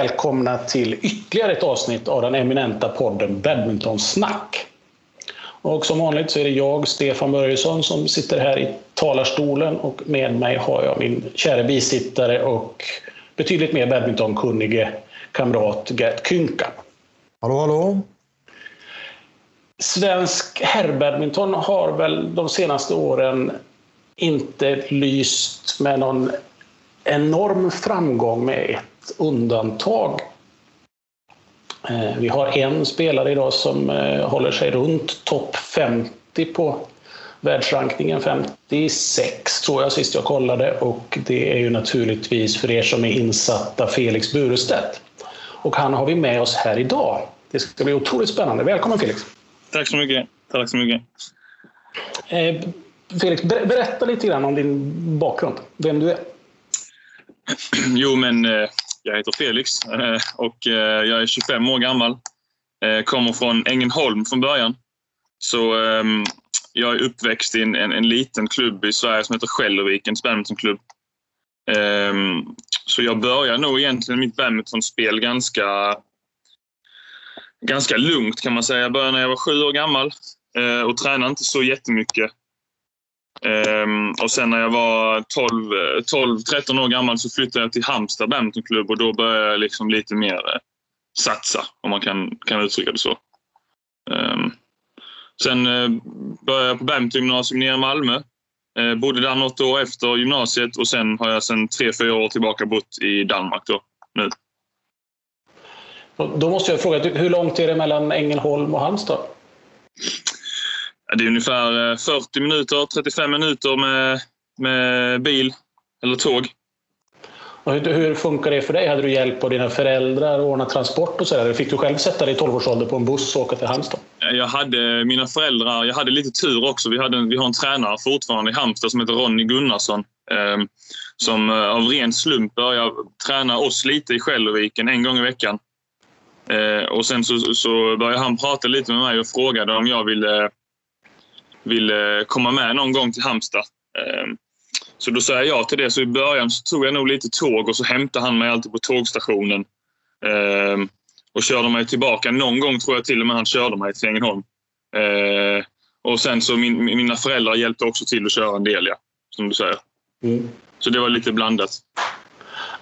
välkomna till ytterligare ett avsnitt av den eminenta podden Badmintonsnack. Och som vanligt så är det jag, Stefan Börjesson, som sitter här i talarstolen och med mig har jag min kära bisittare och betydligt mer badmintonkunnige kamrat Gert Kynka. Hallå, hallå! Svensk herrbadminton har väl de senaste åren inte lyst med någon enorm framgång med ett undantag. Eh, vi har en spelare idag som eh, håller sig runt topp 50 på världsrankningen. 56 tror jag sist jag kollade och det är ju naturligtvis för er som är insatta Felix Burestedt. Och han har vi med oss här idag. Det ska bli otroligt spännande. Välkommen Felix! Tack så mycket! Tack så mycket! Eh, Felix, berätta lite grann om din bakgrund, vem du är. Jo, men eh, jag heter Felix eh, och eh, jag är 25 år gammal. Eh, kommer från Ängelholm från början. Så ehm, jag är uppväxt i en, en, en liten klubb i Sverige som heter Skäldervikens badmintonklubb. Ehm, så jag började nog egentligen mitt badmintonspel ganska, ganska lugnt kan man säga. Jag började när jag var sju år gammal och tränade inte så jättemycket. Um, och sen när jag var 12-13 år gammal så flyttade jag till Halmstad badmintonklubb och då började jag liksom lite mer uh, satsa, om man kan, kan uttrycka det så. Um, sen uh, började jag på badmintongymnasium nere i Malmö. Uh, bodde där något år efter gymnasiet och sen har jag sen 3-4 år tillbaka bott i Danmark då, nu. Då måste jag fråga, hur långt är det mellan Ängelholm och Halmstad? Det är ungefär 40 eh, minuter, 35 minuter med, med bil eller tåg. Och hur, hur, funkar det för dig? Hade du hjälp av dina föräldrar att ordna transport och så där? Fick du själv sätta dig i 12-årsåldern på en buss och åka till Halmstad? Jag hade mina föräldrar, jag hade lite tur också. Vi, hade, vi har en tränare fortfarande i Halmstad som heter Ronny Gunnarsson. Eh, som av ren slump började träna oss lite i Skälderviken en gång i veckan. Eh, och sen så, så började han prata lite med mig och frågade om jag ville ville komma med någon gång till Halmstad. Ehm, så då sa jag ja till det. Så i början så tog jag nog lite tåg och så hämtade han mig alltid på tågstationen. Ehm, och körde mig tillbaka. Någon gång tror jag till och med han körde mig till Ängelholm. Ehm, och sen så min, mina föräldrar hjälpte också till att köra en del, ja. Som du säger. Mm. Så det var lite blandat.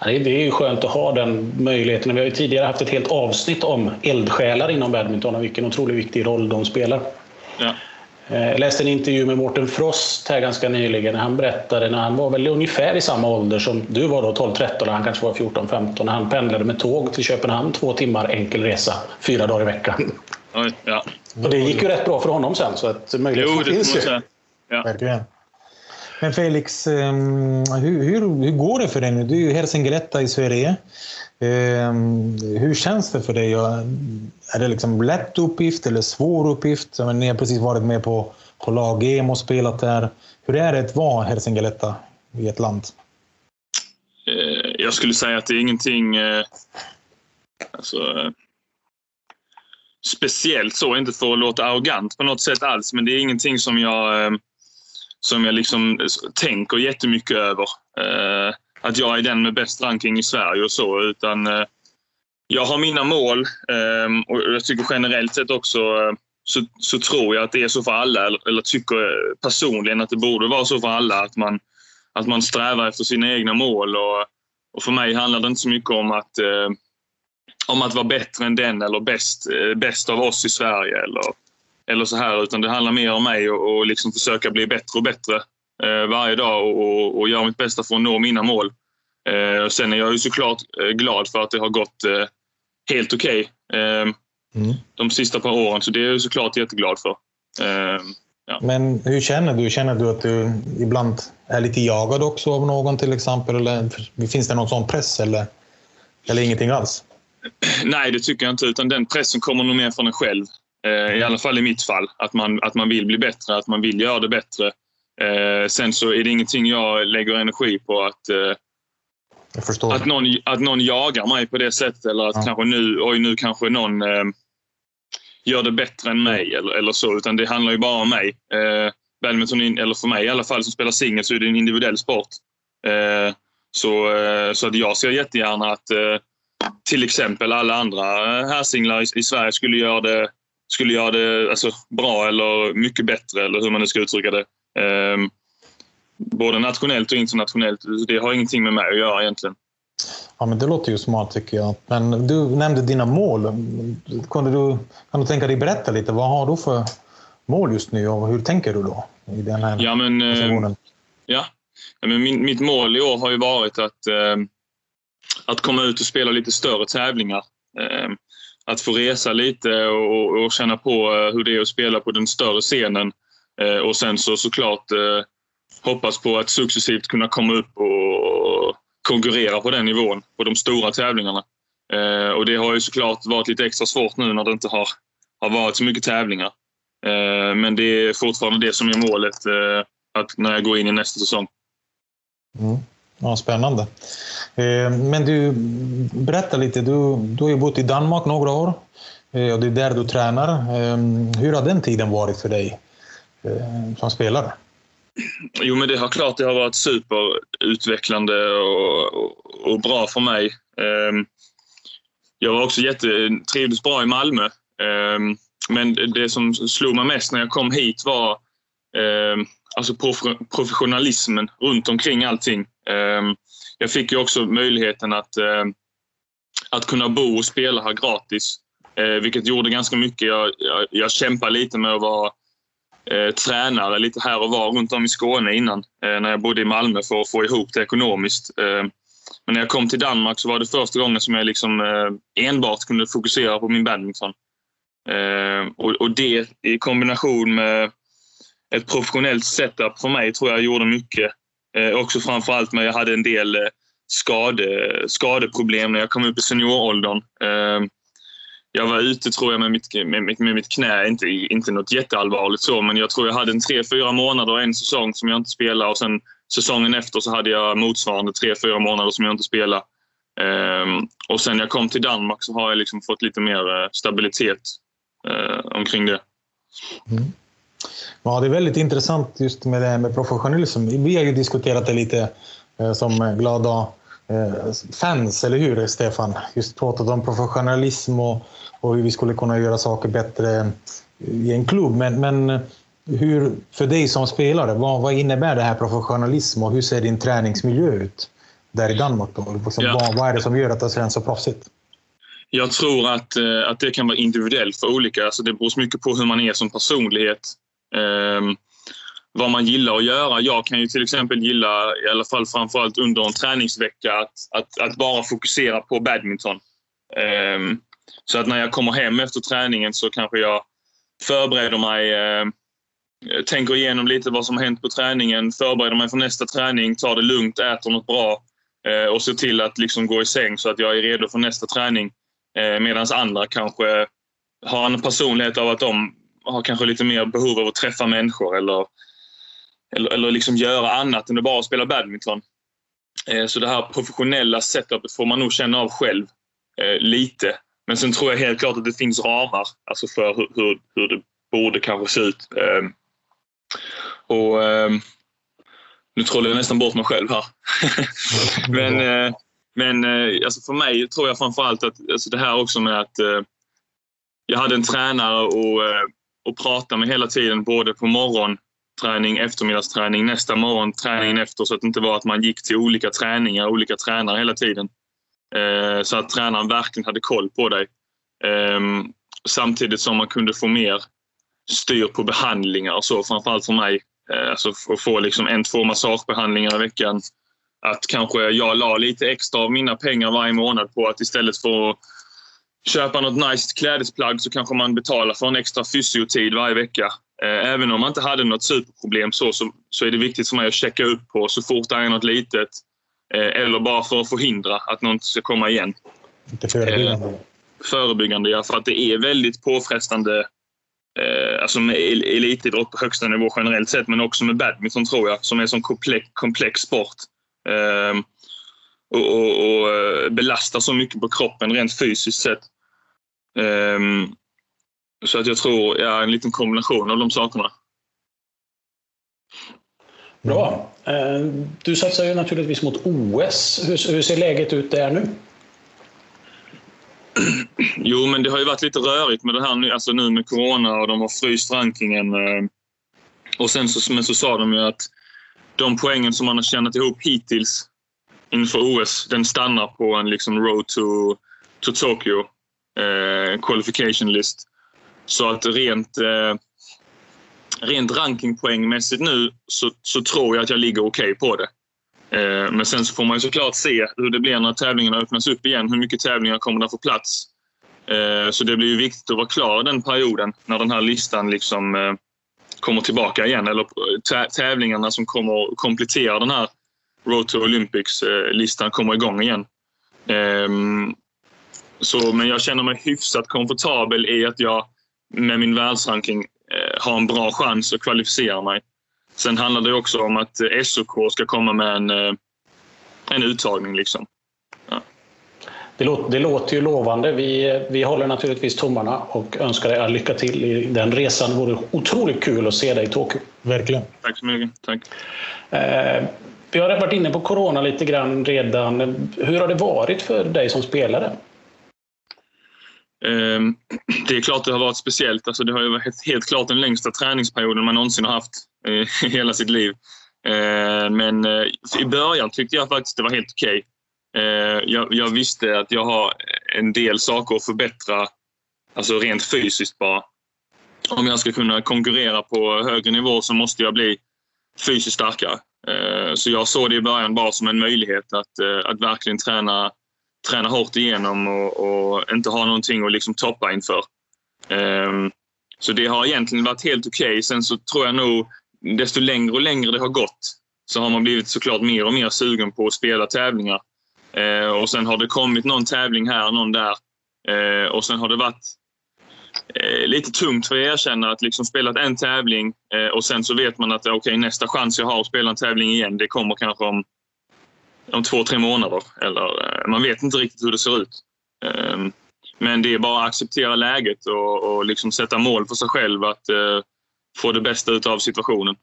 Det är ju skönt att ha den möjligheten. Vi har ju tidigare haft ett helt avsnitt om eldsjälar inom badminton och vilken otroligt viktig roll de spelar. Ja. Eh, jag läste en intervju med Mårten Frost här ganska nyligen när han berättade när han var väl ungefär i samma ålder som du var då, 12-13, han kanske var 14-15, när han pendlade med tåg till Köpenhamn två timmar enkel resa, fyra dagar i veckan. Oj, ja. Och det gick ju rätt bra för honom sen, så att möjligheten finns ju. Ja. Verkligen. Men Felix, ehm, hur, hur, hur går det för dig nu? Du är ju Helsingborg i Sverige. Ehm, hur känns det för dig? Är det liksom lätt uppgift eller svår uppgift? Ni har precis varit med på, på lag-EM och spelat där. Hur är det att vara Helsingborg i ett land? Eh, jag skulle säga att det är ingenting eh, alltså, eh, speciellt så, inte för att låta arrogant på något sätt alls, men det är ingenting som jag, eh, som jag liksom tänker jättemycket över eh, att jag är den med bäst ranking i Sverige och så. Utan eh, jag har mina mål ehm, och jag tycker generellt sett också eh, så, så, tror jag att det är så för alla, eller, eller tycker personligen att det borde vara så för alla. Att man, att man strävar efter sina egna mål. Och, och för mig handlar det inte så mycket om att, eh, om att vara bättre än den eller bäst, eh, bäst av oss i Sverige. Eller, eller så här, utan det handlar mer om mig och, och liksom försöka bli bättre och bättre varje dag och, och göra mitt bästa för att nå mina mål. Eh, sen är jag ju såklart eh, glad för att det har gått helt okej okay, mm. de sista par åren, så det är jag såklart jätteglad för. Ja. Men hur känner du? Känner du att du ibland är lite jagad också av någon till exempel? Eller finns det någon sån press eller, eller ingenting alls? Nej, det tycker jag inte. Utan den pressen kommer nog mer från en själv. I alla fall i mitt fall. Att man, att man vill bli bättre, att man vill göra det bättre. Eh, sen så är det ingenting jag lägger energi på att, eh, att, någon, att någon jagar mig på det sättet eller att ja. kanske nu, oj nu kanske någon eh, gör det bättre än mig eller, eller så. Utan det handlar ju bara om mig. Eh, badminton, eller för mig i alla fall som spelar singel, så är det en individuell sport. Eh, så, eh, så att jag ser jättegärna att, eh, till exempel alla andra härsinglar i, i Sverige skulle göra det, skulle göra det alltså, bra eller mycket bättre, eller hur man nu ska uttrycka det. Eh, både nationellt och internationellt. Det har ingenting med mig att göra egentligen. Ja, men det låter ju smart tycker jag. Men du nämnde dina mål. Kunde du, kan du tänka dig berätta lite? Vad har du för mål just nu och hur tänker du då? I den här ja, men, eh, ja. ja, men min, mitt mål i år har ju varit att, eh, att komma ut och spela lite större tävlingar. Eh, att få resa lite och, och känna på eh, hur det är att spela på den större scenen. Eh, och sen så såklart eh, hoppas på att successivt kunna komma upp och konkurrera på den nivån på de stora tävlingarna. Eh, och det har ju såklart varit lite extra svårt nu när det inte har, har varit så mycket tävlingar. Eh, men det är fortfarande det som är målet eh, att när jag går in i nästa säsong. Mm. Ja, spännande. Eh, men du, berätta lite. Du, du har ju bott i Danmark några år eh, och det är där du tränar. Eh, hur har den tiden varit för dig Eh, som spelare? Jo, men det har klart det har varit superutvecklande och, och, och bra för mig. Ehm, jag var också jättetrivdes bra i Malmö. Ehm, men det som slog mig mest när jag kom hit var ehm, alltså professionalismen runt omkring allting. jag fick ju också möjligheten att, att kunna bo och spela här gratis, eh, vilket gjorde ganska mycket. Jag, jag, jag kämpade lite med att vara eh, tränare lite här och var runt om i Skåne innan eh, när jag bodde i Malmö för att få ihop det ekonomiskt. Eh, men när jag kom till Danmark så var det första gången som jag liksom, eh, enbart kunde fokusera på min badminton. Eh, och, och, det i kombination med ett professionellt setup för mig tror jag gjorde mycket. Eh, också framförallt med jag hade en del eh, skade, skadeproblem när jag kom upp i senioråldern eh, jag var ute tror jag med mitt, med, med mitt knä, inte, inte något jätteallvarligt så, men jag tror jag hade en tre, fyra månader och en säsong som jag inte spelade och sen säsongen efter så hade jag motsvarande tre, fyra månader som jag inte spelade. Um, och sen jag kom till Danmark så har jag liksom fått lite mer eh, stabilitet uh, omkring det. Mm. Ja, det är väldigt intressant just med det här med professionalism. Vi har ju diskuterat det lite uh, som glada fans, eller hur Stefan? Just pratat om professionalism och och hur vi skulle kunna göra saker bättre i en klubb. Men, men hur, för dig som spelare, vad, vad innebär det här professionalism och hur ser din träningsmiljö ut där i Danmark? Då? Liksom, ja. vad, vad är det som gör att det känns så proffsigt? Jag tror att, eh, att det kan vara individuellt för olika. Alltså det beror mycket på hur man är som personlighet. Um, vad man gillar att göra. Jag kan ju till exempel gilla, i alla fall framförallt under en träningsvecka, att, att, att bara fokusera på badminton. Um, så att när jag kommer hem efter träningen så kanske jag förbereder mig, eh, tänker igenom lite vad som har hänt på träningen, förbereder mig för nästa träning, tar det lugnt, äter något bra eh, och ser till att liksom gå i säng så att jag är redo för nästa träning. Eh, Medan andra kanske har en personlighet av att de har kanske lite mer behov av att träffa människor eller, eller, eller liksom göra annat än att bara spela badminton. Eh, så det här professionella setupet får man nog känna av själv eh, lite. Men sen tror jag helt klart att det finns ramar alltså för hur, hur, hur det borde kanske se ut. Um, och um, Nu trollar jag nästan bort mig själv här. men uh, men alltså för mig tror jag framförallt att alltså det här också med att jag hade en tränare och, och prata med hela tiden både på morgonträning, eftermiddagsträning, nästa morgon träningen efter så att det inte var att man gick till olika träningar, olika tränare hela tiden. Eh, så att tränaren verkligen hade koll på dig. Ehm, samtidigt som man kunde få mer styr på behandlingar och så, framförallt för mig. Eh, alltså att få liksom en, två massagebehandlingar i veckan. Att kanske jag la lite extra av mina pengar varje månad på att istället för att köpa något nice klädesplagg så kanske man betalar för en extra fysiotid varje vecka. Eh, även om man inte hade något superproblem så, så, så är det viktigt för mig att checka upp på så fort det är något litet Eh, eller bara för att förhindra att något ska komma igen. Inte förebyggande? Eh, förebyggande, ja. För att det är väldigt påfrestande alltså med elitidrott på högsta nivå generellt sett, men också med badminton tror jag, som är en sån komplex, komplex sport. och, och, och belastar så mycket på kroppen rent fysiskt sett. Så att jag tror, ja, en liten kombination av de sakerna. Bra. Eh, du satsar ju naturligtvis mot OS. Hur, hur ser läget ut där nu? jo, men det har ju varit lite rörigt med det här nu, alltså nu med corona och de har fryst rankingen. Eh, och sen så, men så sa de ju att de poängen som man har tjänat ihop hittills inför OS, den stannar på en liksom road to, to Tokyo eh, qualification list. Så att rent, eh, rent rankingpoängmässigt nu så, så tror jag att jag ligger okej okay på det. Eh, men sen så får man ju såklart se hur det blir när tävlingarna öppnas upp igen. Hur mycket tävlingar kommer att få plats? Eh, så det blir ju viktigt att vara klar den perioden när den här listan liksom eh, kommer tillbaka igen. Eller eh, tävlingarna som kommer att komplettera den här Road to Olympics-listan eh, kommer igång igen. Ehm, så, men jag känner mig hyfsat komfortabel i att jag med min världsranking har en bra chans att kvalificera mig. Sen handlar det också om att SOK ska komma med en, eh, en uttagning. Liksom. Ja. Det, låter, det låter ju lovande. Vi, vi håller naturligtvis tummarna och önskar dig all lycka till i den resan. Det vore otroligt kul att se dig i Tokyo. Verkligen. Tack så mycket. Tack. Eh, vi har varit inne på corona lite grann redan. Hur har det varit för dig som spelare? Ehm, det är klart det har varit speciellt. Alltså det har ju varit helt klart den längsta träningsperioden man någonsin har haft eh, i hela sitt liv. Ehm, men eh, i början tyckte jag faktiskt det var helt okej. Okay. Jag, jag, visste att jag har en del saker att förbättra, alltså rent fysiskt bara. Om jag ska kunna konkurrera på högre nivå så måste jag bli fysiskt starkare. Så jag såg det i början bara som en möjlighet att, eh, att verkligen träna träna hårt igenom och, och inte ha någonting att liksom toppa inför. Um, så det har egentligen varit helt okej. Okay. Sen så tror jag nog, desto längre och längre det har gått, så har man blivit såklart mer och mer sugen på att spela tävlingar. Uh, och sen har det kommit någon tävling här, någon där. Uh, och sen har det varit uh, lite tungt för att erkänna att liksom spelat en tävling eh, och sen så vet man att okay, nästa chans jag har att spela en tävling igen, det kommer kanske om om två, tre månader. Eller, eh, man vet inte riktigt hur det ser ut. Ehm, men det är bara att acceptera läget och, och liksom sätta mål för sig själv att eh, få det bästa ut av situationen.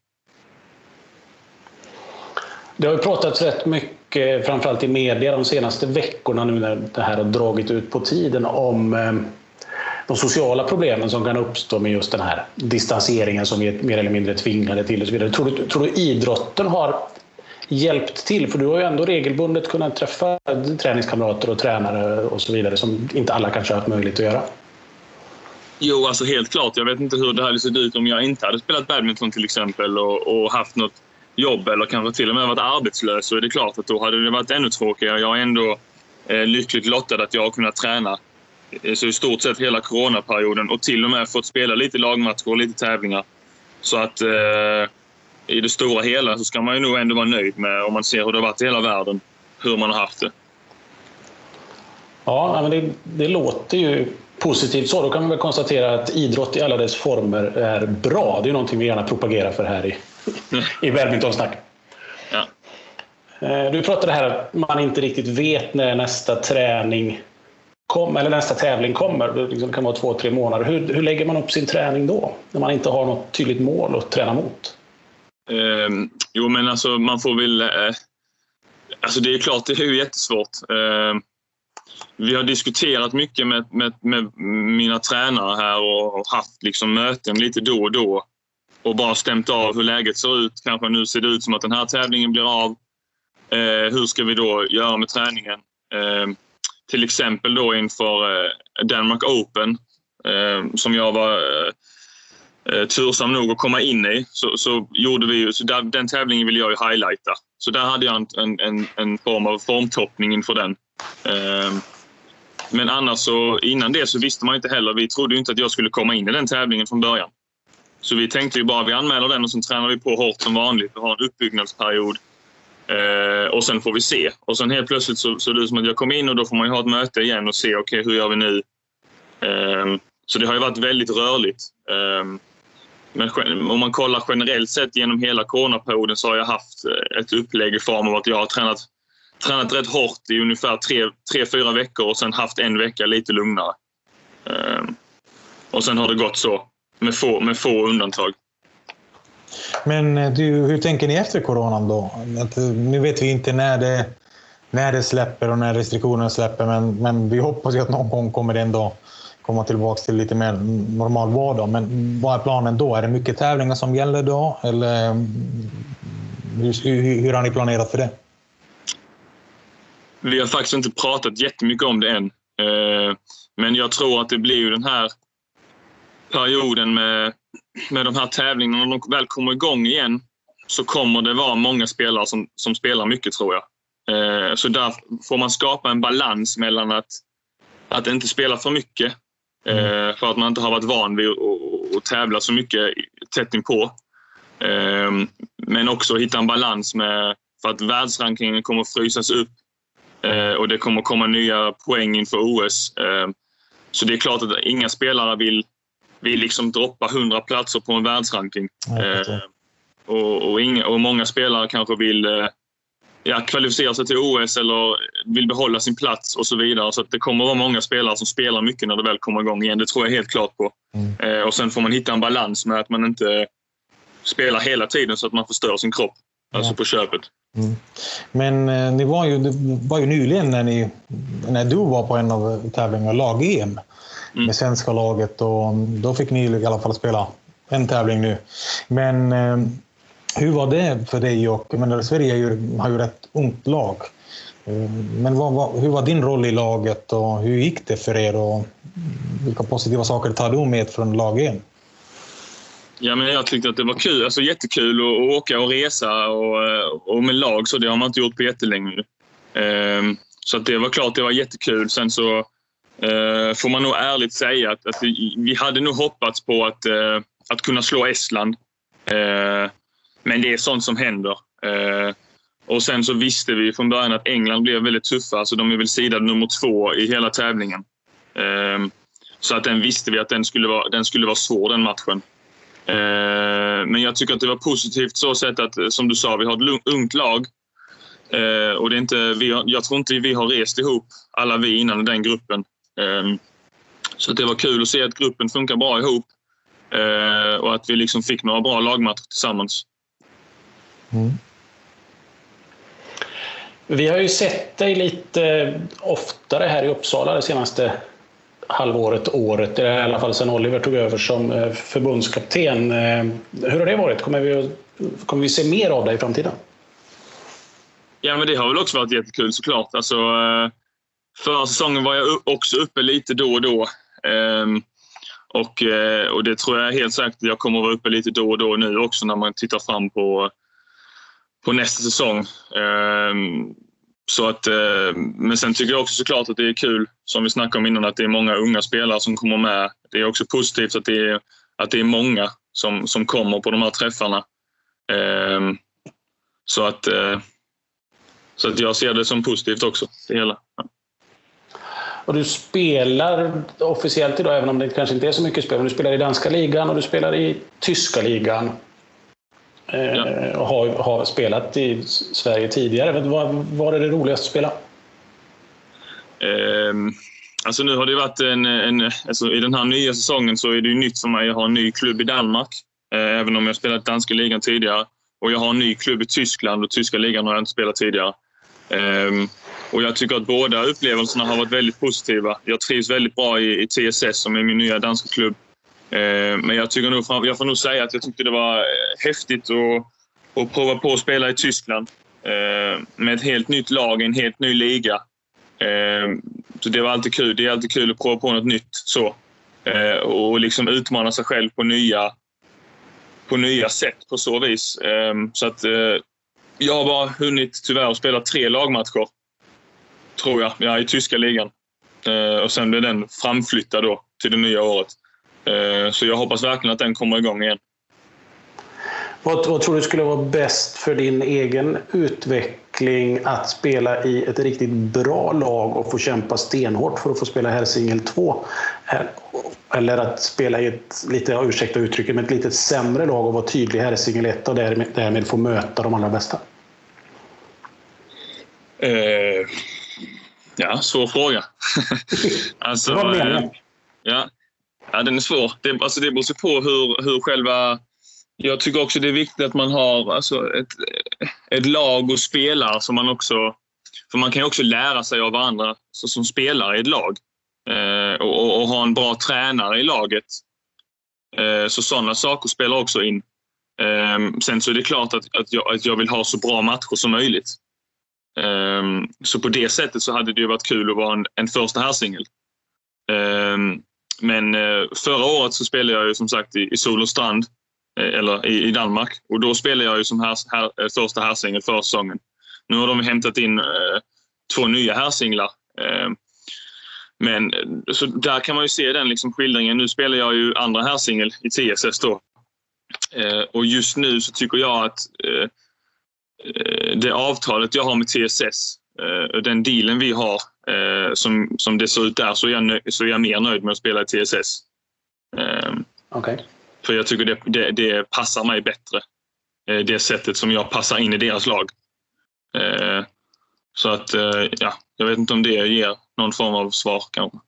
Det har ju pratats rätt mycket, framförallt i media de senaste veckorna nu när det här har dragit ut på tiden, om eh, de sociala problemen som kan uppstå med just den här distanseringen som vi är mer eller mindre tvingade till. Och så vidare. Tror, du, tror du idrotten har hjälpt till? För du har ju ändå regelbundet kunnat träffa träningskamrater och tränare och så vidare som inte alla kanske har haft möjlighet att göra. Jo, alltså helt klart. Jag vet inte hur det hade sett ut om jag inte hade spelat badminton till exempel och, och haft något jobb eller kanske till och med varit arbetslös. Så är det klart att då hade det varit ännu tråkigare. Jag är ändå eh, lyckligt lottad att jag har kunnat träna eh, så i stort sett hela coronaperioden och till och med fått spela lite lagmatcher och lite tävlingar. Så att eh, i det stora hela så ska man ju nog ändå vara nöjd med, om man ser hur det har varit i hela världen, hur man har haft det. Ja, men det, det låter ju positivt så. Då kan man väl konstatera att idrott i alla dess former är bra. Det är någonting vi gärna propagerar för här i, i badmintonsnack. Ja. Eh, du pratade här att man inte riktigt vet när nästa träning kom, eller nästa tävling kommer. Det liksom kan vara två, tre månader. Hur, hur lägger man upp sin träning då? När man inte har något tydligt mål att träna mot? Eh, jo, men alltså man får väl... Eh, alltså det är klart, det är ju jättesvårt. Eh, vi har diskuterat mycket med, med, med, mina tränare här och haft liksom möten lite då och då och bara stämt av hur läget ser ut. Kanske nu ser det ut som att den här tävlingen blir av. Eh, hur ska vi då göra med träningen? Eh, till exempel då inför eh, Denmark Open ehm, som jag var eh, Eh, tursam nog att komma in i så, så gjorde vi så där, den tävlingen ville jag ju highlighta. Så där hade jag en, en, en form av formtoppning inför den. Eh, men annars så innan det så visste man inte heller. Vi trodde ju inte att jag skulle komma in i den tävlingen från början. Så vi tänkte ju bara vi anmäler den och sen tränar vi på hårt som vanligt. Vi har en uppbyggnadsperiod. Eh, och sen får vi se. Och sen helt plötsligt så, så är det som att jag kom in och då får man ju ha ett möte igen och se okej okay, hur gör vi nu? Eh, så det har ju varit väldigt rörligt. Eh, men om man kollar generellt sett genom hela coronaperioden så har jag haft eh, ett upplägg i form av att jag har tränat, tränat rätt hårt i ungefär tre, tre, fyra veckor och sen haft en vecka lite lugnare. Ehm, och sen har det gått så, med få, med få undantag. Men eh, du, hur tänker ni efter coronan då? Att, eh, nu vet vi inte när det när det släpper och när restriktionerna släpper. Men, men vi hoppas ju att någon gång kommer det ändå komma tillbaka till lite mer normal vardag. Men vad är planen då? Är det mycket tävlingar som gäller då? Eller mm, hur, hur, hur har ni planerat för det? Vi har faktiskt inte pratat jättemycket om det än. Eh, men jag tror att det blir ju den här perioden med, med de här tävlingarna. När de väl kommer igång igen så kommer det vara många spelare som, som spelar mycket, tror jag. Eh, så där får man skapa en balans mellan att, att inte spela för mycket mm. Eh, för att man inte har varit van vid att, tävla så mycket tätt inpå. Men också hitta en balans med för att världsrankingen kommer frysas upp Eh, och det kommer komma nya poäng inför OS. Eh, så det är klart att inga spelare vill, vill liksom droppa 100 platser på en världsranking. Eh, och, och, inga, och många spelare kanske vill ja, kvalificera sig till OS eller vill behålla sin plats och så vidare. Så det kommer att vara många spelare som spelar mycket när det väl kommer igång igen. Det tror jag helt klart på. Mm. och sen får man hitta en balans med att man inte spelar hela tiden så att man förstör sin kropp. Alltså på köpet. Mm. Men eh, ni var ju, det var ju nyligen när, ni, när du var på en av tävlingarna, lag-EM, mm. med svenska laget. Och då fick ni i alla fall spela en tävling nu. Men eh, hur var det för dig? Och, men Sverige har ju, har ju rätt ungt lag. Eh, men vad, vad, hur var din roll i laget och hur gick det för er? Och vilka positiva saker tar du med från lagen? Ja, men jag tyckte att det var kul, alltså jättekul att, att åka och resa och, och med lag. så Det har man inte gjort på jättelänge nu. Så att det var klart det var jättekul. Sen så eh, får man nog ärligt säga att, att vi hade nog hoppats på att, att kunna slå Estland. Men det är sånt som händer. Eh, och sen så visste vi från början att England blev väldigt tuffa. Alltså de är väl sidad nummer två i hela tävlingen. Eh, så att den visste vi att den skulle vara, den skulle vara svår den matchen. Eh, men jag tycker att det var positivt så sätt att, eh, som du sa, vi har ett ungt lag. Och det är inte, vi har, jag tror inte vi har rest ihop, alla vi innan den gruppen. Så det var kul att se att gruppen funkar bra ihop och att vi liksom fick några bra lagmatcher tillsammans. Mm. Vi har ju sett dig lite oftare här i Uppsala det senaste halvåret, året, i alla fall sedan Oliver tog över som eh, förbundskapten. Eh, hur har det varit? Kommer vi, kommer vi se mer av dig i framtiden? Ja, men det har väl också varit jättekul såklart. Alltså, eh, förra säsongen var jag också uppe lite då och då. Ehm, och, och det tror jag helt säkert jag kommer att vara uppe lite då och då nu också när man tittar fram på, på nästa säsong. Ehm, så att, ehm, men sen tycker jag också såklart att det är kul, som vi snackade om innan, att det är många unga spelare som kommer med. Det är också positivt att det är, att det är många som, som kommer på de här träffarna. Ehm, så att, eh, så att jag ser det som positivt också, det hela. Och du spelar officiellt idag, även om det kanske inte är så mycket spel, men du spelar i danska ligan och du spelar i tyska ligan. Ja. Eh, och har, har, spelat i Sverige tidigare. Vad var är det roligaste att spela? Um, alltså nu har det varit en... en alltså I den här nya säsongen så är det nytt för mig. Jag har en ny klubb i Danmark. Uh, även om jag spelat danska ligan tidigare. Och jag har en ny klubb i Tyskland och tyska ligan har jag inte spelat tidigare. Um, och jag tycker att båda upplevelserna har varit väldigt positiva. Jag trivs väldigt bra i, i TSS som är min nya danska klubb. Eh, men jag, tycker nog, jag får nog säga att jag tyckte det var eh, häftigt att, att prova på att spela i Tyskland eh, med ett helt nytt lag, en helt ny liga. Så det var alltid kul. Det är alltid kul att prova på något nytt så. och liksom utmana sig själv på nya, på nya sätt på så vis. Så att jag har bara hunnit tyvärr spela tre lagmatcher, tror jag, ja, i tyska ligan. Och sen blev den framflyttad då till det nya året. Eh, så jag hoppas verkligen att den kommer igång igen. Vad, vad, tror du skulle vara bäst för din egen utveckling att spela i ett riktigt bra lag och få kämpa stenhårt för att få spela Helsingel 2? Eller att spela i ett, lite, ursäkta uttrycket, men ett lite sämre lag och vara tydlig i Helsingel 1 och därmed, därmed få möta de allra bästa? Uh, ja, svår fråga. alltså, det var meningen. Uh, ja, Ja, den är svår. Det, alltså det beror på hur, hur själva... Jag tycker också det är viktigt att man har alltså ett, ett lag och spelare som man också för man kan ju också lära sig av varandra så, som spelare i ett lag. Eh, och, och, och, ha en bra tränare i laget. Eh, så sådana saker spelar också in. Eh, sen så är det klart att, att, jag, att jag vill ha så bra matcher som möjligt. Eh, så på det sättet så hade det ju varit kul att vara en, en första här-singel. Ehm, men eh, förra året så spelade jag ju som sagt i, i Sol och Strand eh, eller i, i, Danmark. Och då spelade jag ju som här, här, första herrsingel för säsongen. Nu har de hämtat in eh, två nya herrsinglar. Eh, men så där kan man ju se den liksom skildringen. Nu spelar jag ju andra herrsingel i TSS då. Eh, och just nu så tycker jag att eh, det avtalet jag har med TSS, eh, den dealen vi har, som, som det ser ut där, så är, jag, så är jag mer nöjd med att spela i TSS. Okay. För jag tycker det, det, det passar mig bättre. Det sättet som jag passar in i deras lag. Eh, så att, eh, ja, jag vet inte om det ger någon form av svar kanske.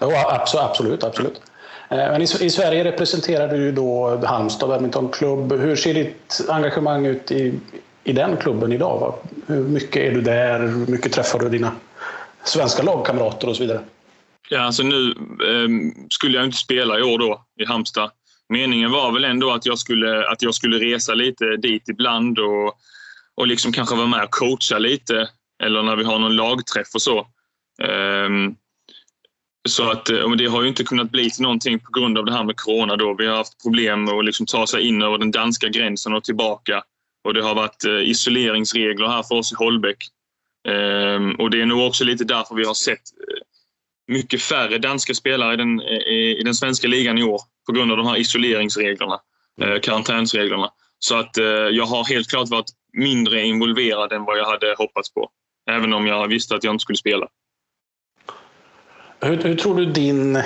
Ja, absolut, absolut. Eh, men i, i Sverige representerar du ju då Halmstad badmintonklubb. Hur ser ditt engagemang ut i, i den klubben idag? Hur mycket är du där? Hur mycket träffar du dina svenska lagkamrater och så vidare? Ja, alltså nu eh, skulle jag inte spela i år då i Halmstad. Meningen var väl ändå att jag skulle, att jag skulle resa lite dit ibland och och liksom kanske vara med och coacha lite. Eller när vi har någon lagträff och så. Um, så att, eh, det har ju inte kunnat bli till någonting på grund av det här med corona. Då. Vi har haft problem med att liksom ta sig in över den danska gränsen och tillbaka. Och det har varit eh, isoleringsregler här för oss i Holbäck. Um, och det är nog också lite därför vi har sett eh, mycket färre danska spelare i den, i, i den svenska ligan i år. På grund av de här isoleringsreglerna, mm. karantänsreglerna. Så att jag har helt klart varit mindre involverad än vad jag hade hoppats på. Även om jag visste att jag inte skulle spela. Hur, hur tror du din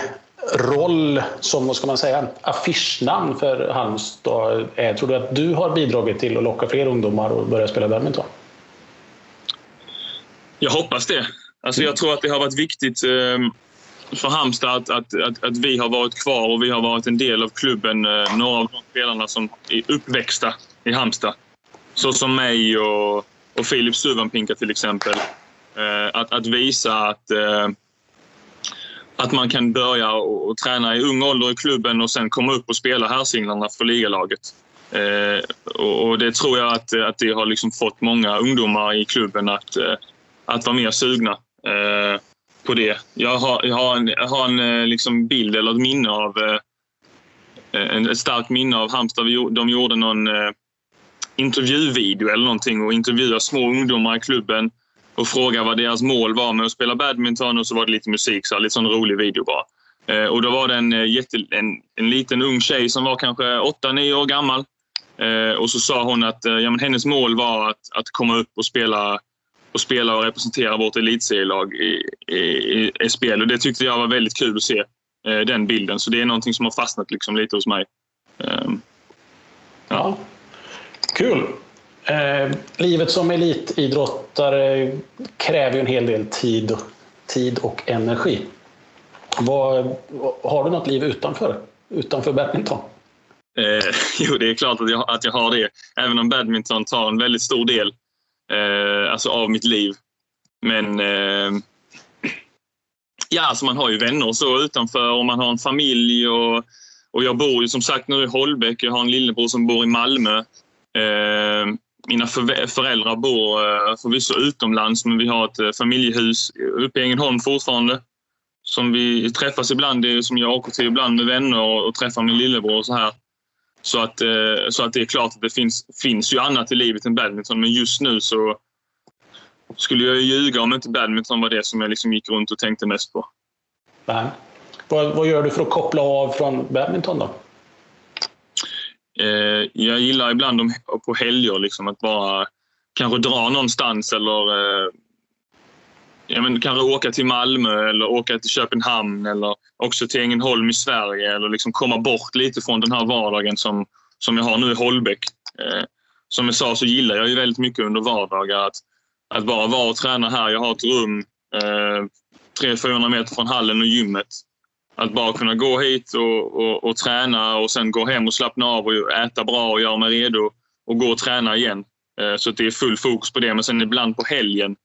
roll som vad ska man säga, affischnamn för Halmstad är? Tror du att du har bidragit till att locka fler ungdomar att börja spela badminton? Jag hoppas det. Alltså jag tror att det har varit viktigt ehm, för Halmstad att, att, att, att, vi har varit kvar och vi har varit en del av klubben. Eh, några av de spelarna som är uppväxta i Halmstad så som mig och, och Filip Suvanpinka till exempel. Eh, att, att visa att, eh, att man kan börja och, och, träna i ung ålder i klubben och sen komma upp och spela herrsinglarna för ligalaget. Eh, och, och, det tror jag att, att det har liksom fått många ungdomar i klubben att, att vara mer sugna eh, på det. Jag har, jag har en, jag har en eh, liksom bild eller ett minne av eh, eh, en, ett starkt minne av Halmstad. De gjorde någon intervjuvideo eller någonting och intervjuade små ungdomar i klubben och frågade vad deras mål var med att spela badminton och så var det lite musik, så lite sån rolig video bara. Eh, och då var det en, jätte, en, en liten ung tjej som var kanske 8-9 år gammal. Eh, och så sa hon att ja, men hennes mål var att, att komma upp och spela och spela och representera vårt elitserielag i, i, i, spel. Och det tyckte jag var väldigt kul att se, den bilden. Så det är någonting som har fastnat liksom lite hos mig. Ehm, ja. Kul! Eh, livet som elitidrottare kräver ju en hel del tid, tid och energi. Vad, har du något liv utanför, utanför badminton? Eh, jo, det är klart att jag, att jag har det. Även om badminton tar en väldigt stor del eh, alltså av mitt liv. Men eh, ja, alltså man har ju vänner och så utanför och man har en familj. Och, och jag bor ju som sagt nu i Holbäck. Jag har en lillebror som bor i Malmö. Eh, mina föräldrar bor eh, förvisso utomlands men vi har ett eh, familjehus uppe i Ängelholm fortfarande. Som vi träffas ibland, det är som jag åker till ibland med vänner och, träffar min lillebror och så här. Så att, så att det är klart att det finns, finns ju annat i livet än badminton men just nu så skulle jag ljuga om inte badminton var det som jag liksom gick runt och tänkte mest på. Nej. Vad, vad gör du för att koppla av från badminton då? Eh, jag gillar ibland de, på helger liksom, att bara kanske dra någonstans eller eh, ja, men kanske åka till Malmö eller åka till Köpenhamn eller också till Ängelholm i Sverige eller liksom komma bort lite från den här vardagen som, som jag har nu i Holbäck. Eh, som jag sa så gillar jag ju väldigt mycket under vardagar att, att bara vara och träna här. Jag har ett rum eh, 300-400 meter från hallen och gymmet. Att bara kunna gå hit och, och, och, träna och sen gå hem och slappna av och äta bra och göra mig redo och gå och träna igen. Eh, så att det är full fokus på det. Men sen ibland på helgen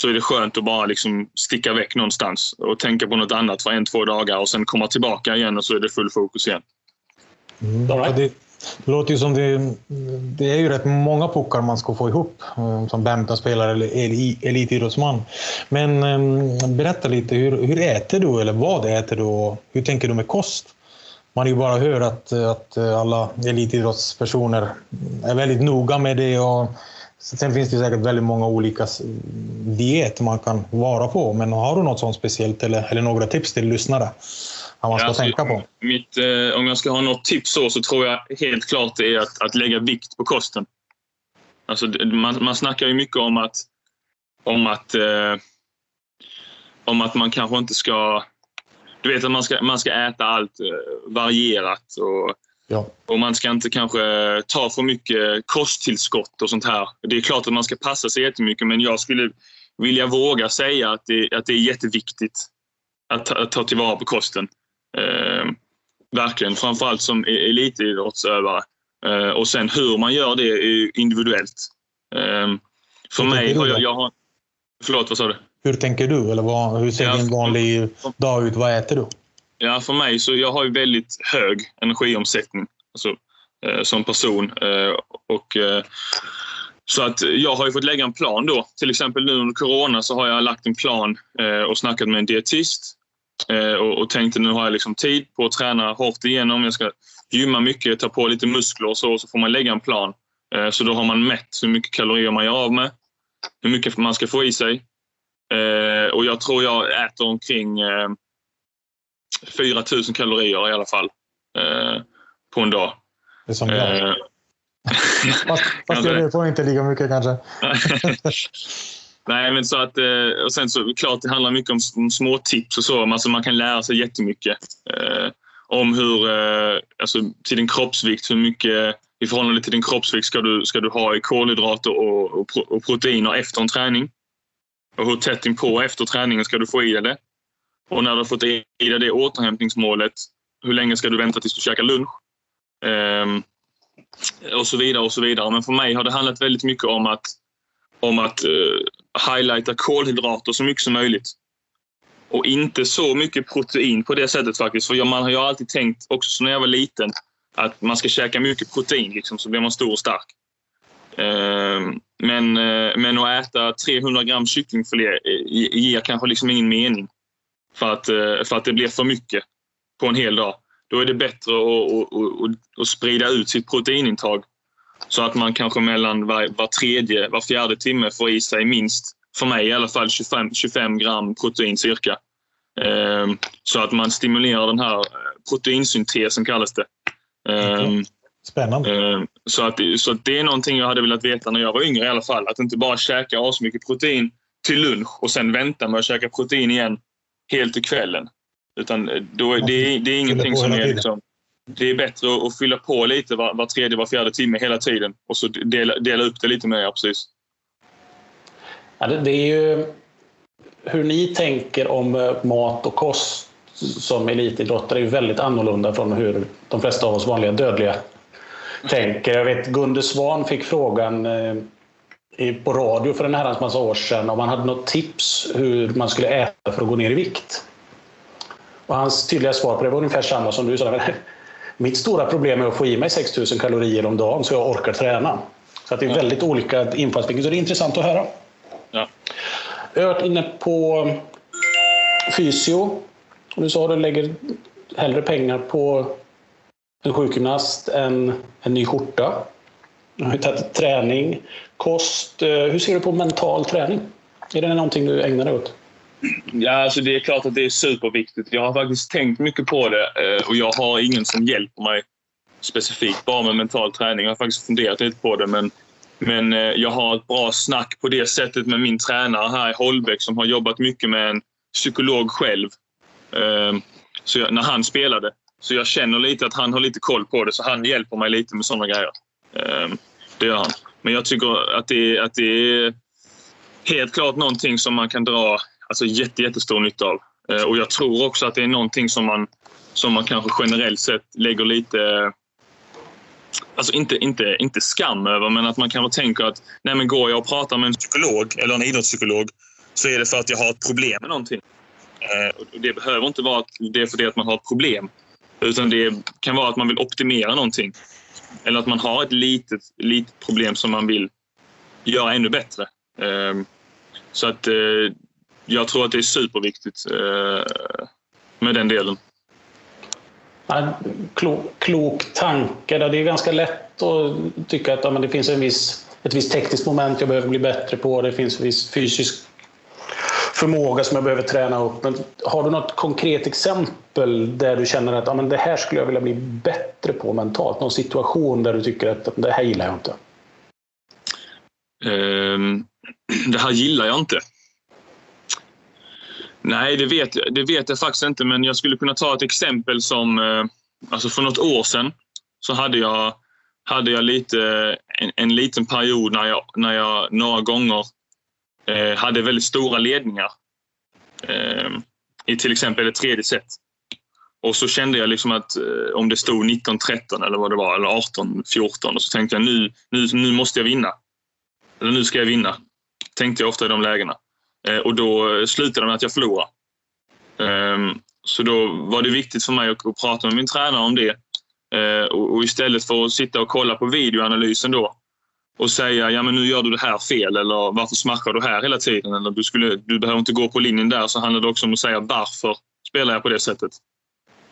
så är det skönt att bara liksom sticka väck någonstans och tänka på något annat för en, två dagar och sen komma tillbaka igen och så är det full fokus igen. Mm. Right. Det, det låter ju som det, det är ju rätt många puckar man ska få ihop eh, som badmintonspelare eller elitidrottsman. Men ehm, berätta lite, hur, hur äter du eller vad äter du och hur tänker du med kost? Man har ju bara hört att, att alla elitidrottspersoner är väldigt noga med det och Sen finns det säkert väldigt många olika dieter man kan vara på, men har du något sånt speciellt eller, eller några tips till lyssnare? Vad man ska alltså, tänka på? Mitt, eh, om jag ska ha något tips så, så tror jag helt klart det är att, att lägga vikt på kosten. Alltså, man, man snackar ju mycket om att, om att, eh, om att man kanske inte ska... Du vet att man ska, man ska äta allt eh, varierat och Ja. Och man ska inte kanske ta för mycket kosttillskott och sånt här. Det är klart att man ska passa sig jättemycket men jag skulle vilja våga säga att det, att det är jätteviktigt att, att ta tillvara på kosten. Eh, verkligen, framförallt som e-, elitidrottsövare. Eh, och sen hur man gör det är individuellt. Eh, för hur mig har jag, jag har... Förlåt, vad sa du? Hur tänker du? Eller vad, hur ser ja, din vanlig dag ut? Vad äter du? Ja, för mig så jag har ju väldigt hög energiomsättning alltså, eh, som person. Eh, och, eh, så att jag har ju fått lägga en plan då. Till exempel nu under corona så har jag lagt en plan eh, och snackat med en dietist eh, och, och tänkte nu har jag liksom tid på att träna hårt igenom. Jag ska gymma mycket, ta på lite muskler och så, och så får man lägga en plan. Eh, så då har man mätt hur mycket kalorier man gör av med, hur mycket man ska få i sig. Eh, och jag tror jag äter omkring eh, 4 000 kalorier i alla fall eh, på en dag. Det är som jag. Eh, fast fast jag får inte lika mycket kanske. Nej, men så att, eh, och sen så klart det handlar mycket om, om små tips och så. Alltså man kan lära sig jättemycket eh, om hur, eh, alltså till din kroppsvikt, hur mycket i förhållande till din kroppsvikt ska du, ska du ha i kolhydrater och, och, och proteiner efter en träning. Och hur tätt inpå efter träningen ska du få i dig det. Och när du har fått i dig det återhämtningsmålet, hur länge ska du vänta tills du käkar lunch? Um, och så vidare och så vidare. Men för mig har det handlat väldigt mycket om att, om att uh, highlighta kolhydrater så mycket som möjligt. Och inte så mycket protein på det sättet faktiskt. För man har ju alltid tänkt, också när jag var liten, att man ska käka mycket protein liksom, så blir man stor och stark. Uh, men, uh, men att äta 300 gram kycklingfilé eh, ger kanske liksom ingen mening för att, eh, för att det blir för mycket på en hel dag. Då är det bättre att, att, att, sprida ut sitt proteinintag så att man kanske mellan var, var tredje, var fjärde timme får i sig minst, för mig i alla fall, 25, 25 gram protein cirka. Ehm, så att man stimulerar den här proteinsyntesen kallas det. Ehm, Spännande. Ehm, så, att, så att det är någonting jag hade velat veta när jag var yngre i alla fall. Att inte bara käka mycket protein till lunch och sen vänta med att käka protein igen helt i kvällen. Utan eh, då, det, det, det är ingenting som är liksom, Det är bättre att fylla på lite var, var tredje, var fjärde timme hela tiden och så dela, dela upp det lite mer. Ja, precis. Ja, det, det är ju hur ni tänker om eh, mat och kost som elitidrottare är ju väldigt annorlunda från hur de flesta av oss vanliga dödliga tänker. Jag vet Gunde Svan fick frågan eh, på radio för en herrans massa år sedan om han hade något tips hur man skulle äta för att gå ner i vikt. Och hans tydliga svar på det var ungefär samma som du sa. Mitt stora problem är att få i mig 6000 kalorier om dagen så jag orkar träna. Så att det är väldigt olika infallsvinklar, så det är intressant att höra. Ja. Jag har varit inne på fysio. du sa att du lägger hellre pengar på en sjukgymnast än en ny skjorta. Du har tagit träning, kost. Eh, hur ser du på mental träning? Är det någonting du ägnar dig åt? Ja, alltså det är klart att det är superviktigt. Jag har faktiskt tänkt mycket på det eh, och jag har ingen som hjälper mig specifikt bara med mental träning. Jag har faktiskt funderat lite på det men, men eh, jag har ett bra snack på det sättet med min tränare här i Holbäck som har jobbat mycket med en psykolog själv. Ehm, så jag, när han spelade. Så jag känner lite att han har lite koll på det så han hjälper mig lite med sådana grejer. Ehm, det gör han. Men jag tycker att det, att det är helt klart någonting som man kan dra alltså, jätte, jättestor nytta av. Eh, och jag tror också att det är någonting som man, som man kanske generellt sett lägger lite Alltså inte, inte, inte skam över, men att man kanske tänker att nej men går jag och pratar med en psykolog eller en idrottspsykolog så är det för att jag har ett problem med någonting. Eh, och det behöver inte vara att det är för det att man har ett problem. Utan det kan vara att man vill optimera någonting. Eller att man har ett litet, litet problem som man vill göra ännu bättre. Ehm, så att eh, jag tror att det är superviktigt eh, med den delen. Klok, klok tanke. Det är ganska lätt att tycka att det finns en viss, ett visst tekniskt moment jag behöver bli bättre på. Det finns en viss fysisk förmåga som jag behöver träna upp. Men har du något konkret exempel där du känner att ah, men det här skulle jag vilja bli bättre på mentalt? Någon situation där du tycker att det här gillar jag inte? Um, det här gillar jag inte. Nej, det vet, det vet jag faktiskt inte, men jag skulle kunna ta ett exempel som... Eh, alltså för något år sedan så hade jag, hade jag lite, en, en liten period när jag, när jag några gånger Eh, hade väldigt stora ledningar. Eh, I till exempel ett tredje set. Och så kände jag liksom att eh, om det stod 19-13 eller vad det var, eller 18-14, och så tänkte jag nu, nu, nu måste jag vinna. Eller nu ska jag vinna. Tänkte jag ofta i de lägena. Eh, och då slutade det med att jag förlorade. Ehm, så då var det viktigt för mig att prata med min tränare om det. Eh, och istället för att sitta och kolla på videoanalysen då och säga ja men nu gör du det här fel eller varför smackar du här hela tiden? Eller du, skulle, du behöver inte gå på linjen där. Så handlar det också om att säga varför spelar jag på det sättet?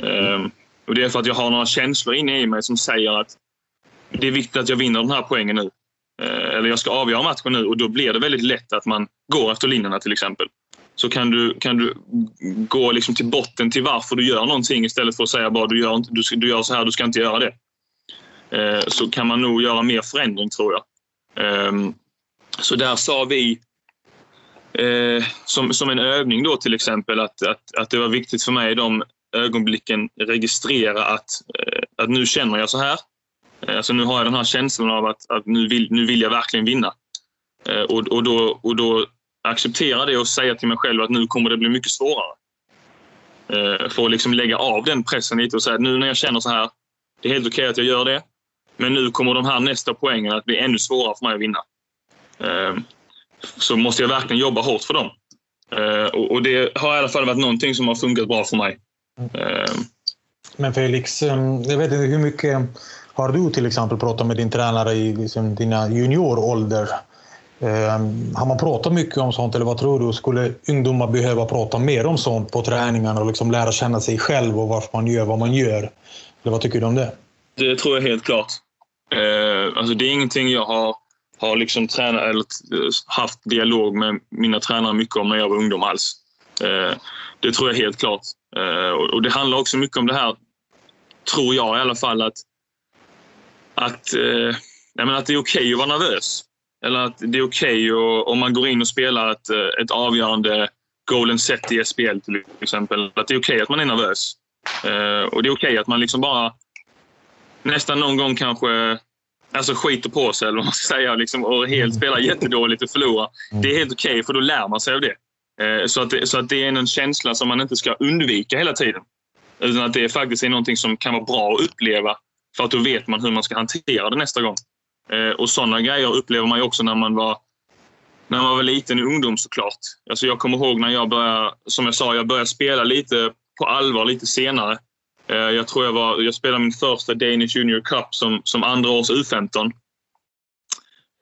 Mm. och Det är för att jag har några känslor inne i mig som säger att det är viktigt att jag vinner den här poängen nu. Uh, eller jag ska avgöra matchen nu och då blir det väldigt lätt att man går efter linjerna till exempel. Så kan du, kan du gå liksom till botten till varför du gör någonting istället för att säga bara du gör, inte, du, du gör så här, du ska inte göra det. Eh, så kan man nog göra mer förändring tror jag. Ehm, så där sa vi eh, som, som en övning då till exempel att, att, att det var viktigt för mig i de ögonblicken registrera att, eh, att nu känner jag så här. Eh, alltså nu har jag den här känslan av att, att nu, vill, nu vill jag verkligen vinna. Och, och, då, och då acceptera det och säga till mig själv att nu kommer det bli mycket svårare. För att liksom lägga av den pressen lite och säga att nu när jag känner så här, det är helt okej okay att jag gör det. Men nu kommer de här nästa poängen att bli ännu svårare för mig att vinna. Så måste jag verkligen jobba hårt för dem. Och det har i alla fall varit någonting som har funkat bra för mig. Men Felix, jag vet inte hur mycket har du till exempel pratat med din tränare i liksom, dina juniorålder? Har man pratat mycket om sånt eller vad tror du? Skulle ungdomar behöva prata mer om sånt på träningarna och liksom lära känna sig själv och varför man gör vad man gör? Eller vad tycker du om det? Det tror jag helt klart. Eh, alltså det är ingenting jag har, har liksom tränat eller eh, haft dialog med mina tränare mycket om när jag var ungdom alls. Eh, det tror jag helt klart. Eh, och det handlar också mycket om det här, tror jag i alla fall, att att, eh, menar, att det är okej okay att vara nervös. Eller att det är okej okay om man går in och spelar ett, eh, ett avgörande golden set i SPL till exempel. Att det är okej okay att man är nervös. Eh, och det är okej okay att man liksom bara nästan någon gång kanske alltså skiter på sig eller vad man ska säga liksom, och helt spelar jättedåligt och förlorar. Det är helt okej okay, för då lär man sig av det. Eh, så, att det. så att det är en känsla som man inte ska undvika hela tiden. Utan att det faktiskt är någonting som kan vara bra att uppleva för att då vet man hur man ska hantera det nästa gång. Eh, och sådana grejer upplever man ju också när man var när man var liten i ungdom såklart. Alltså jag kommer ihåg när jag började, som jag sa, jag började spela lite på allvar lite senare. Eh, jag tror jag var, jag spelade min första Danish Junior Cup som, som andra års U15.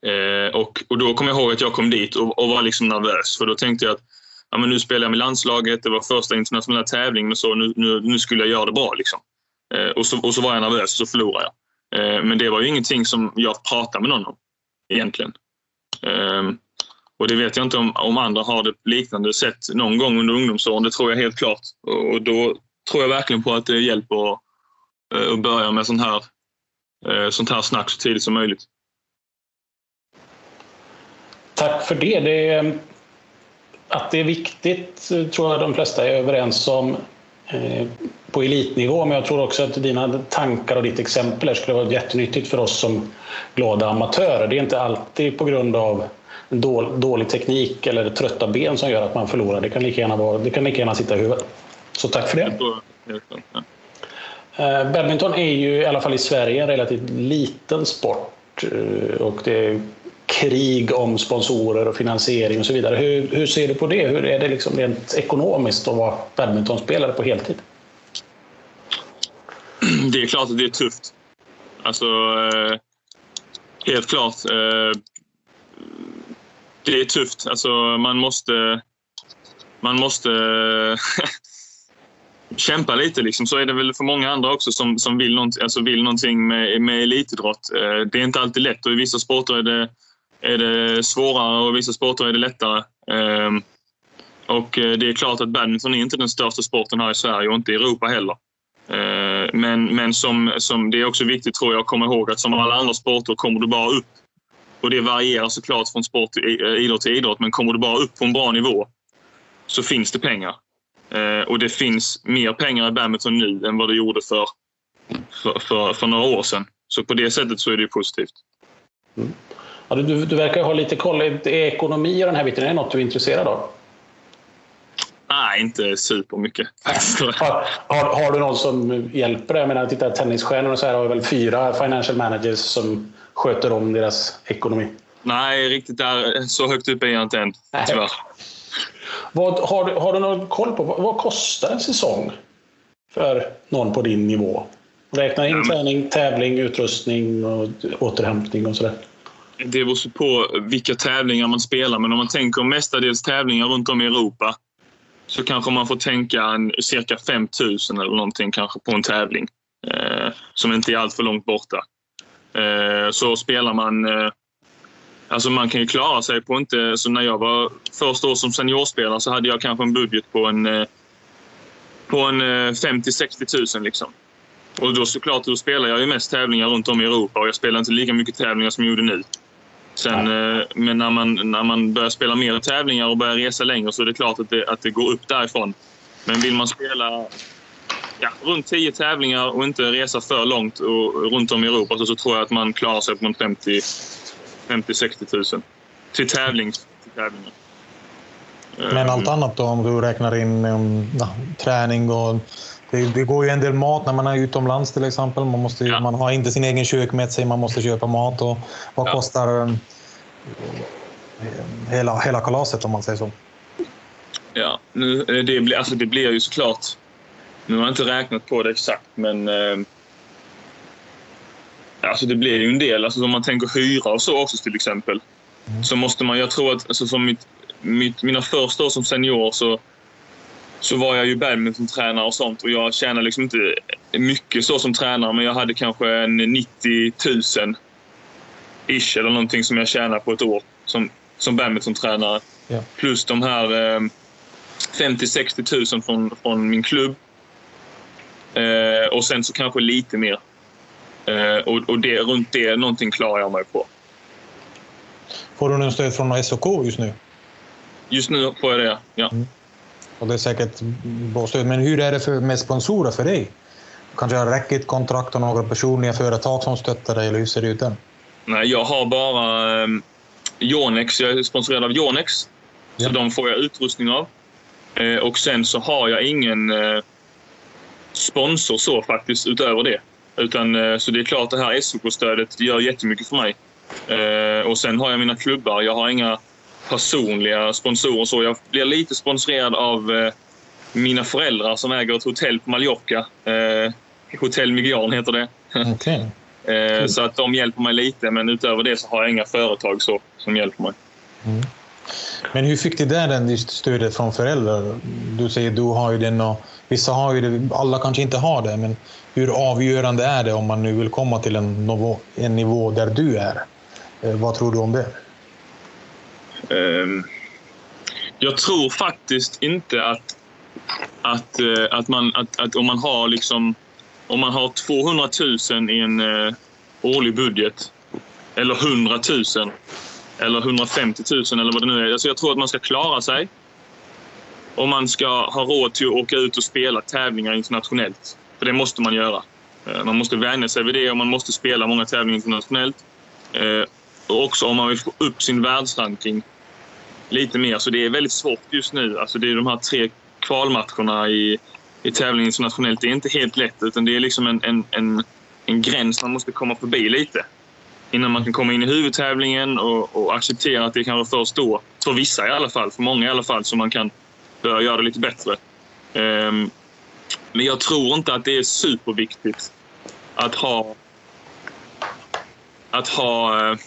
Eh, och, och då kommer jag ihåg att jag kom dit och, och var liksom nervös. För då tänkte jag att ja, men nu spelar jag med landslaget, det var första internationella tävlingen och så. Nu, nu, nu skulle jag göra det bra. Liksom. Eh, och, så, och så var jag nervös och så förlorade jag. Eh, men det var ju ingenting som jag pratade med någon om egentligen. Ehm, och det vet jag inte om, om andra har det liknande sett någon gång under ungdomsåren. Det tror jag helt klart. Och då tror jag verkligen på att det hjälper att, att börja med sånt här, eh, sånt här snack så tidigt som möjligt. Tack för det. det är, eh, att det är viktigt tror jag de flesta är överens om. På elitnivå. Men jag tror också att dina tankar och ditt exempel skulle vara jättenyttigt för oss som glada amatörer. Det är inte alltid på grund av dålig teknik eller trötta ben som gör att man förlorar. Det kan lika gärna, vara, det kan lika gärna sitta i huvudet. Så tack för det. Eh, badminton är ju i alla fall i Sverige en relativt liten sport. Eh, och det krig om sponsorer och finansiering och så vidare. Hur, hur ser du på det? Hur är det liksom rent ekonomiskt att vara badmintonspelare på heltid? Det är klart att det är tufft. Alltså, eh, helt klart. Det är tufft. Alltså, man måste... Man måste kämpa lite. Liksom. Så är det väl för många andra också som, som vill, någonting, alltså vill någonting med, med elitidrott. Eh, det är inte alltid lätt och i vissa sporter är det, är det svårare och i vissa sporter är det lättare. Ehm, och eh, det är klart att badminton är inte den största sporten här i Sverige och inte i Europa heller. Eh, men, men som, som det är också viktigt tror jag att komma ihåg att som alla andra sporter kommer du bara upp. Och det varierar såklart från sport till, eh, idrott till idrott men kommer du bara upp på en bra nivå så finns det pengar. Eh, och det finns mer pengar i badminton nu än vad det gjorde för, för, för, för några år sedan. Så på det sättet så är det positivt. Mm. Ja, du, du verkar ha lite koll. Är ekonomi och den här biten är det något du är intresserad av? Nej, inte supermycket. har, har, har du någon som hjälper dig? Jag menar, titta, tennisstjärnor och så här har väl fyra financial managers som sköter om deras ekonomi? Nej, riktigt där, så högt upp är jag inte än, tyvärr. Vad, har, du, har du någon koll på vad, vad kostar en säsong för någon på din nivå? Räkna in träning, tävling, utrustning och återhämtning och sådär. Det beror på vilka tävlingar man spelar, men om man tänker mestadels tävlingar runt om i Europa så kanske man får tänka en, cirka 5 000 eller någonting kanske på en tävling eh, som inte är alltför långt borta. Eh, så spelar man eh, Alltså man kan ju klara sig på inte... Så när jag var första år som seniorspelare så hade jag kanske en budget på en, eh, på en 50-60 000 liksom. Och då såklart, då spelar jag ju mest tävlingar runt om i Europa och jag spelar inte lika mycket tävlingar som jag gjorde nu. Sen. Eh, men när man, när man börjar spela mer tävlingar och börjar resa längre så är det klart att det, att det går upp därifrån. Men vill man spela ja, runt 10 tävlingar och inte resa för långt och, runt om i Europa så, så tror jag att man klarar sig på 50 50-60 000 till, tävling, till tävlingar. Men allt annat då, om du räknar in um, ja, träning och det, det, går ju en del mat när man är utomlands till exempel. Man, måste, ja. man har inte sin egen kök med sig, man måste köpa mat. Och vad ja. kostar um, hela, hela kalaset om man säger så? Ja, nu, eh, det, blir, alltså det blir ju såklart... Nu har jag inte räknat på det exakt, men... Alltså det blir ju en del. Alltså om man tänker hyra och så också till exempel. Mm. Så måste man... Jag tror att alltså, som mitt, mitt, mina första år som senior så så var jag ju badmintontränare och sånt och jag tjänade liksom inte mycket så som tränare men jag hade kanske en 90 000 ish eller någonting som jag tjänade på ett år som, som badmintontränare. Ja. Plus de här eh, 50-60 000 från, från min klubb. Eh, och sen så kanske lite mer. Eh, och och det, runt det, någonting klarar jag mig på. Får du någon stöd från SOK just nu? Just nu får jag det, ja. Mm. Och det är säkert bra stöd. Men hur är det för, med sponsorer för dig? Kanske har racketkontrakt och några personliga företag som stöttar dig, eller hur ser det ut där? Nej, jag har bara eh, Yonex. Jag är sponsrad av Yonex. Ja. Så de får jag utrustning av. Eh, och sen så har jag ingen eh, sponsor så faktiskt utöver det. Utan, eh, så det är klart det här SOK-stödet gör jättemycket för mig. Eh, och sen har jag mina klubbar. Jag har inga personliga sponsorer. Så jag blir lite sponsrad av eh, mina föräldrar som äger ett hotell på Mallorca. Hotell Migian heter det. Okay. eh, så att de hjälper mig lite, men utöver det så har jag inga företag så, som hjälper mig. Mm. Men hur fick du där stödet från föräldrar? Du säger du har ju den och vissa har ju det, alla kanske inte har det, men hur avgörande är det om man nu vill komma till en nivå, en nivå där du är? Eh, vad tror du om det? Ehm, jag tror faktiskt inte att, att, eh, att, man, att, att om man har liksom om man har 200 000 i en eh, årlig budget eller 100 000 eller 150 000 eller vad det nu är. Alltså jag tror att man ska klara sig om man ska ha råd till att åka ut och spela tävlingar internationellt. För det måste man göra. Eh, man måste vänja sig vid det och man måste spela många tävlingar internationellt. Eh, och också om man vill få upp sin världsranking lite mer. Så det är väldigt svårt just nu. Alltså det är de här tre kvalmatcherna i, i tävlingen internationellt. Det är inte helt lätt utan det är liksom en, en, en, en gräns man måste komma förbi lite. innan man kan komma in i huvudtävlingen och, och acceptera att det kanske först då, för vissa i alla fall, för många i alla fall, som man kan börja göra det lite bättre. Um, men jag tror inte att det är superviktigt att ha att ha... Uh,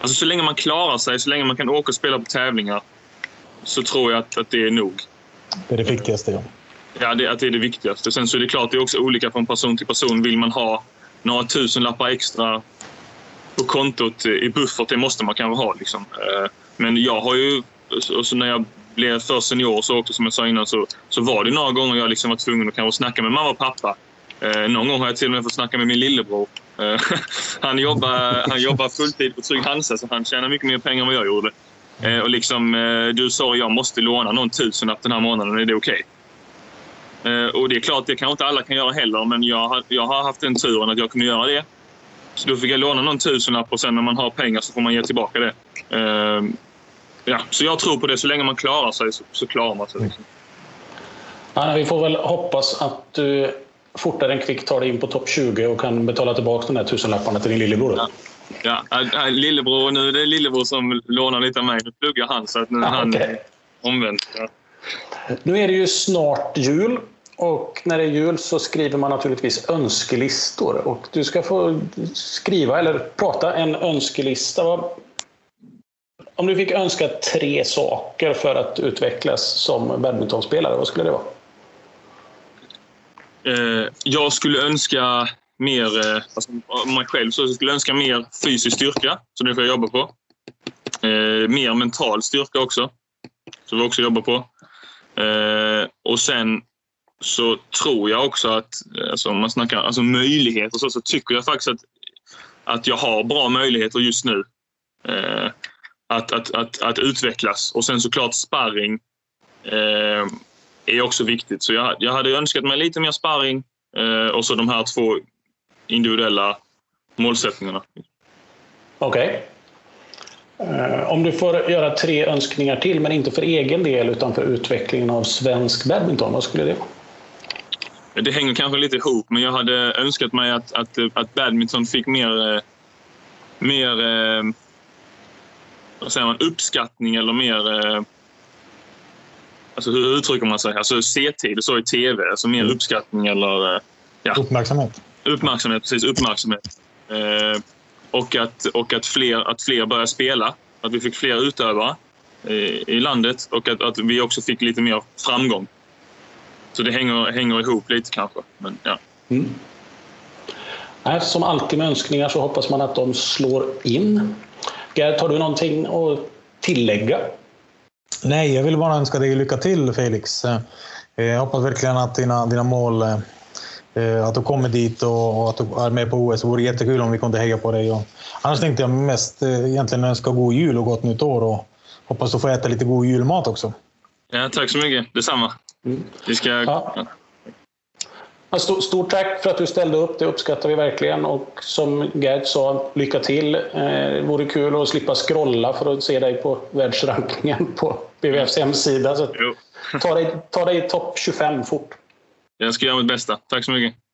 alltså så länge man klarar sig, så länge man kan åka och spela på tävlingar så tror jag att, att det är nog. Det är det viktigaste, ja. Ja, det, att det är det viktigaste. Sen så är det klart, det är också olika från person till person. Vill man ha några tusen lappar extra på kontot i buffert, det måste man kanske ha. Liksom. Eh, men jag har ju, och så när jag blev för senior så också, som jag sa innan, så, så var det några gånger jag liksom var tvungen att kanske snacka med mamma och pappa. Eh, någon gång har jag till och med fått snacka med min lillebror. Eh, han, jobbar, han jobbar fulltid på Trygg Hansa, så han tjänar mycket mer pengar än vad jag gjorde. Eh, och liksom, eh, du sa jag måste låna någon tusenlapp den här månaden, är det okej? Okay? Och det är klart, det kanske inte alla kan göra heller, men jag har, jag har haft den turen att jag kunde göra det. Så då fick jag låna någon tusenlapp och sen när man har pengar så får man ge tillbaka det. Ja, så jag tror på det. Så länge man klarar sig så, så klarar man sig. Liksom. Ja, vi får väl hoppas att du fortare än kvickt tar dig in på topp 20 och kan betala tillbaka de här tusenlapparna till din lillebror. Ja, ja lillebror, nu är det lillebror som lånar lite av mig. Nu pluggar han så att nu är han okay. omvänt. Ja. Nu är det ju snart jul och när det är jul så skriver man naturligtvis önskelistor. Och du ska få skriva eller prata en önskelista. Om du fick önska tre saker för att utvecklas som badmintonspelare, vad skulle det vara? Eh, jag skulle önska mer, eh, alltså mig själv, så jag skulle önska mer fysisk styrka, så det får jag jobba på. Eh, mer mental styrka också, så vi också jobbar på. Eh, och sen så tror jag också att, alltså, om man snackar alltså, möjligheter så, så tycker jag faktiskt att, att jag har bra möjligheter just nu. Eh, att, att, att, att utvecklas. Och sen såklart sparring eh, är också viktigt. Så jag, jag hade önskat mig lite mer sparring eh, och så de här två individuella målsättningarna. Okej. Okay. Eh, om du får göra tre önskningar till, men inte för egen del utan för utvecklingen av svensk badminton, vad skulle det vara? Det hänger kanske lite ihop, men jag hade önskat mig att, att, att badminton fick mer, eh, mer eh, vad säger man, uppskattning eller mer... Eh, alltså hur uttrycker man sig? Alltså C-tid, så i TV. Alltså mer mm. uppskattning eller... Ja. Uppmärksamhet. Uppmärksamhet, precis. Uppmärksamhet. och att, och att, fler, att fler börjar spela. Att vi fick fler utövare i landet och att, att vi också fick lite mer framgång. Så det hänger, hänger ihop lite kanske. Men, ja. Mm. som alltid med önskningar så hoppas man att de slår in. Gert, har du någonting att tillägga? Nej, jag vill bara önska dig lycka till Felix. Eh, jag hoppas verkligen att dina, dina mål, eh, att du kommer dit och, att du är med på OS. Det vore jättekul om vi kunde heja på dig. annars tänkte jag mest eh, egentligen önska god jul och gott nytt år och hoppas du får äta lite god julmat också. Ja, tack så mycket. Detsamma. Mm. Vi ska... Ja. Stort, stort tack för att du ställde upp, det uppskattar vi verkligen. Och som Gerd sa, lycka till. Eh, det vore kul att slippa scrolla för att se dig på världsrankingen på BVFs hemsida. Så ta dig, ta dig topp 25 fort. Jag ska göra mitt bästa. Tack så mycket.